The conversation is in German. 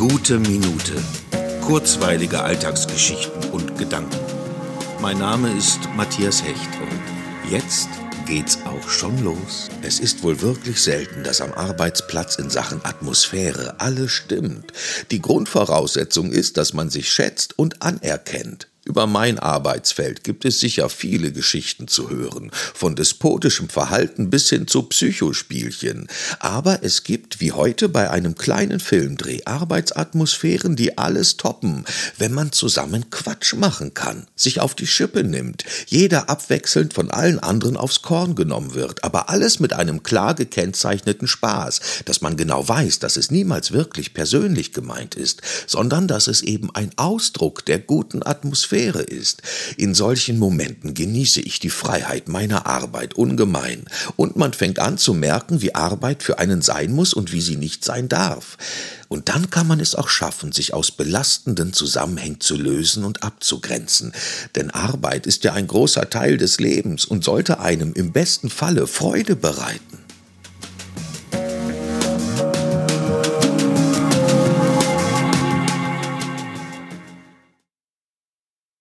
Gute Minute. Kurzweilige Alltagsgeschichten und Gedanken. Mein Name ist Matthias Hecht und jetzt geht's auch schon los. Es ist wohl wirklich selten, dass am Arbeitsplatz in Sachen Atmosphäre alles stimmt. Die Grundvoraussetzung ist, dass man sich schätzt und anerkennt. Über mein Arbeitsfeld gibt es sicher viele Geschichten zu hören, von despotischem Verhalten bis hin zu Psychospielchen. Aber es gibt, wie heute bei einem kleinen Filmdreh, Arbeitsatmosphären, die alles toppen, wenn man zusammen Quatsch machen kann, sich auf die Schippe nimmt, jeder abwechselnd von allen anderen aufs Korn genommen wird, aber alles mit einem klar gekennzeichneten Spaß, dass man genau weiß, dass es niemals wirklich persönlich gemeint ist, sondern dass es eben ein Ausdruck der guten Atmosphäre Atmosphäre ist. In solchen Momenten genieße ich die Freiheit meiner Arbeit ungemein, und man fängt an zu merken, wie Arbeit für einen sein muss und wie sie nicht sein darf. Und dann kann man es auch schaffen, sich aus belastenden Zusammenhängen zu lösen und abzugrenzen. Denn Arbeit ist ja ein großer Teil des Lebens und sollte einem im besten Falle Freude bereiten.